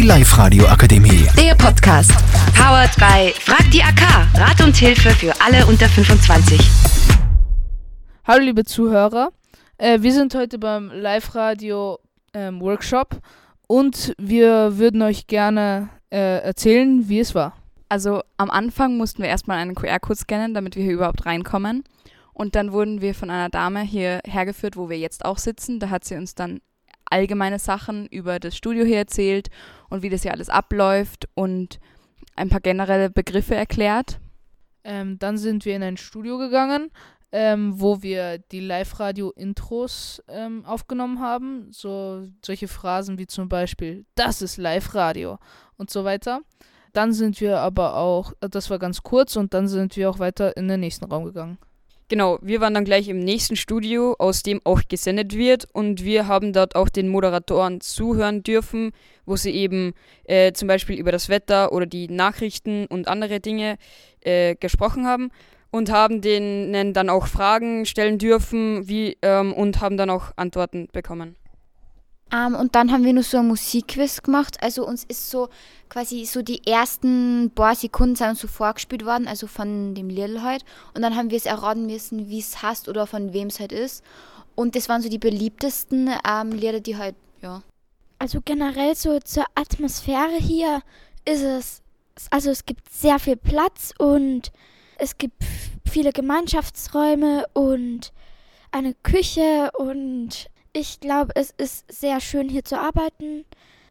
Die Live-Radio Akademie. Der Podcast. Powered by Frag die AK. Rat und Hilfe für alle unter 25. Hallo liebe Zuhörer, äh, wir sind heute beim Live-Radio ähm, Workshop und wir würden euch gerne äh, erzählen, wie es war. Also am Anfang mussten wir erstmal einen QR-Code scannen, damit wir hier überhaupt reinkommen. Und dann wurden wir von einer Dame hier hergeführt, wo wir jetzt auch sitzen. Da hat sie uns dann allgemeine Sachen über das Studio hier erzählt und wie das hier alles abläuft und ein paar generelle Begriffe erklärt. Ähm, dann sind wir in ein Studio gegangen, ähm, wo wir die Live-Radio-Intros ähm, aufgenommen haben. So solche Phrasen wie zum Beispiel, das ist Live-Radio und so weiter. Dann sind wir aber auch, das war ganz kurz, und dann sind wir auch weiter in den nächsten Raum gegangen. Genau, wir waren dann gleich im nächsten Studio, aus dem auch gesendet wird und wir haben dort auch den Moderatoren zuhören dürfen, wo sie eben äh, zum Beispiel über das Wetter oder die Nachrichten und andere Dinge äh, gesprochen haben und haben denen dann auch Fragen stellen dürfen wie, ähm, und haben dann auch Antworten bekommen. Um, und dann haben wir noch so ein Musikquiz gemacht. Also uns ist so quasi so die ersten paar Sekunden sind uns so vorgespielt worden, also von dem Lied halt. Und dann haben wir es erraten müssen, wie es heißt oder von wem es halt ist. Und das waren so die beliebtesten ähm, Lieder, die halt, ja. Also generell so zur Atmosphäre hier ist es, also es gibt sehr viel Platz und es gibt viele Gemeinschaftsräume und eine Küche und ich glaube, es ist sehr schön hier zu arbeiten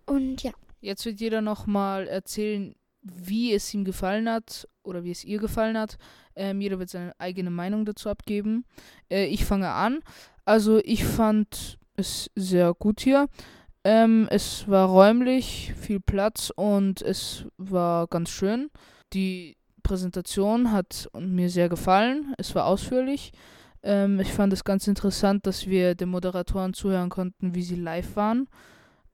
und ja. Jetzt wird jeder nochmal erzählen, wie es ihm gefallen hat oder wie es ihr gefallen hat. Ähm, jeder wird seine eigene Meinung dazu abgeben. Äh, ich fange an. Also ich fand es sehr gut hier. Ähm, es war räumlich, viel Platz und es war ganz schön. Die Präsentation hat mir sehr gefallen. Es war ausführlich. Ähm, ich fand es ganz interessant, dass wir den Moderatoren zuhören konnten, wie sie live waren.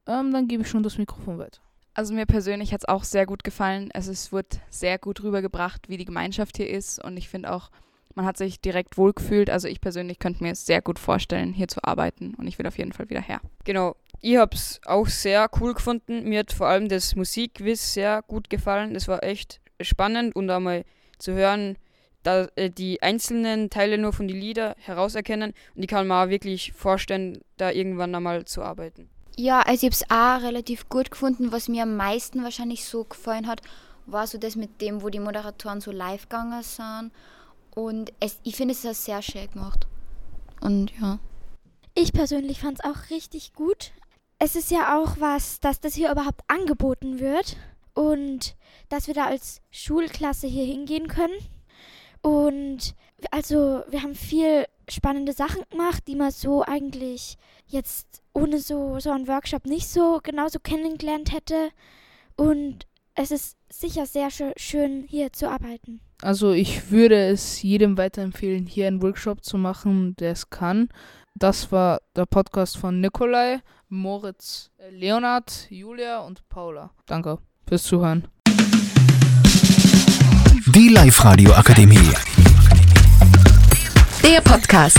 Ähm, dann gebe ich schon das Mikrofon weiter. Also mir persönlich hat es auch sehr gut gefallen. Also es wird sehr gut rübergebracht, wie die Gemeinschaft hier ist. Und ich finde auch, man hat sich direkt wohlgefühlt. Also ich persönlich könnte mir es sehr gut vorstellen, hier zu arbeiten. Und ich will auf jeden Fall wieder her. Genau. Ich habe es auch sehr cool gefunden. Mir hat vor allem das Musikquiz sehr gut gefallen. Das war echt spannend und einmal zu hören, da äh, die einzelnen Teile nur von den Lieder herauserkennen und die kann man auch wirklich vorstellen, da irgendwann einmal zu arbeiten. Ja, also ich habe es auch relativ gut gefunden. Was mir am meisten wahrscheinlich so gefallen hat, war so das mit dem, wo die Moderatoren so live gegangen sind. Und es, ich finde es sehr schön gemacht. Und ja. Ich persönlich fand es auch richtig gut. Es ist ja auch was, dass das hier überhaupt angeboten wird und dass wir da als Schulklasse hier hingehen können. Und also wir haben viel spannende Sachen gemacht, die man so eigentlich jetzt ohne so, so einen Workshop nicht so genauso kennengelernt hätte. Und es ist sicher sehr schön, hier zu arbeiten. Also ich würde es jedem weiterempfehlen, hier einen Workshop zu machen, der es kann. Das war der Podcast von Nikolai, Moritz, Leonard, Julia und Paula. Danke fürs Zuhören. Die Live-Radio Akademie. Der Podcast.